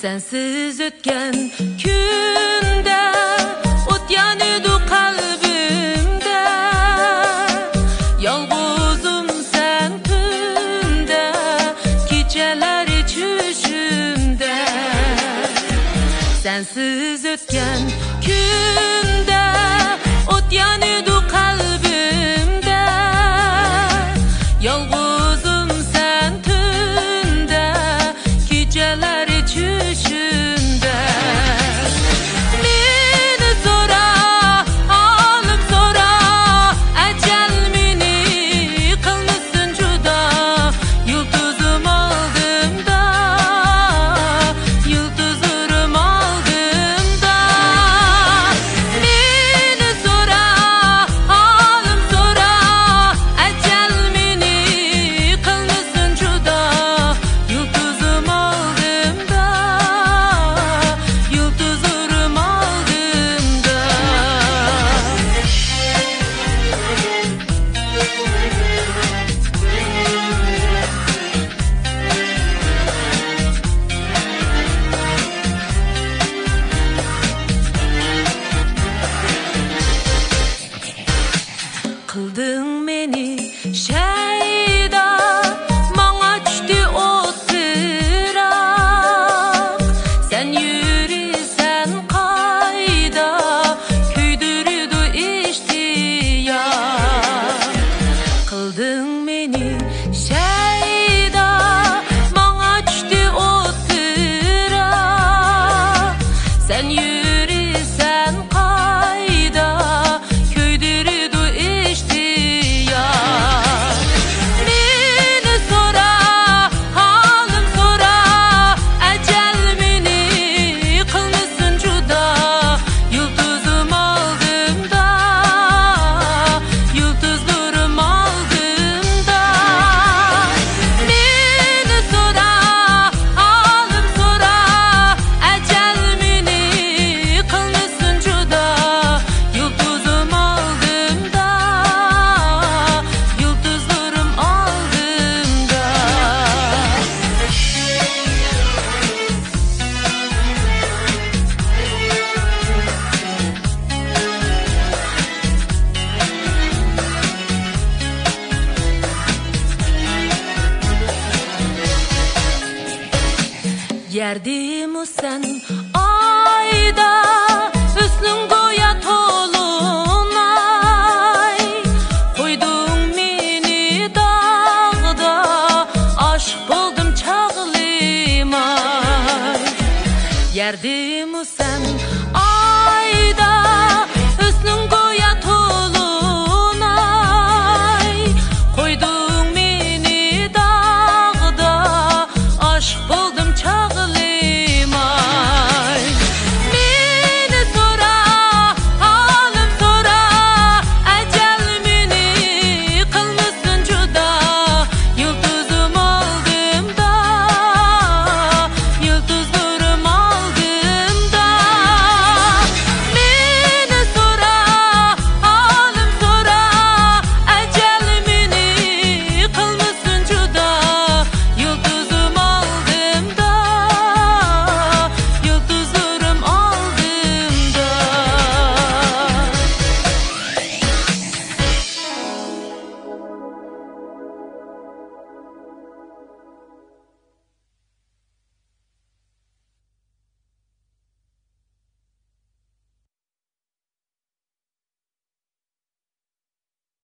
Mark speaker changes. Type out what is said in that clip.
Speaker 1: Sensiz ötken künde Ot yanıyordu kalbimde. Yalgızım sen tünde Kiçeler iç üçümde Sensiz ötken künde Ot yanıyordu kalbimde. Yalgız and you Yerdim sen ayda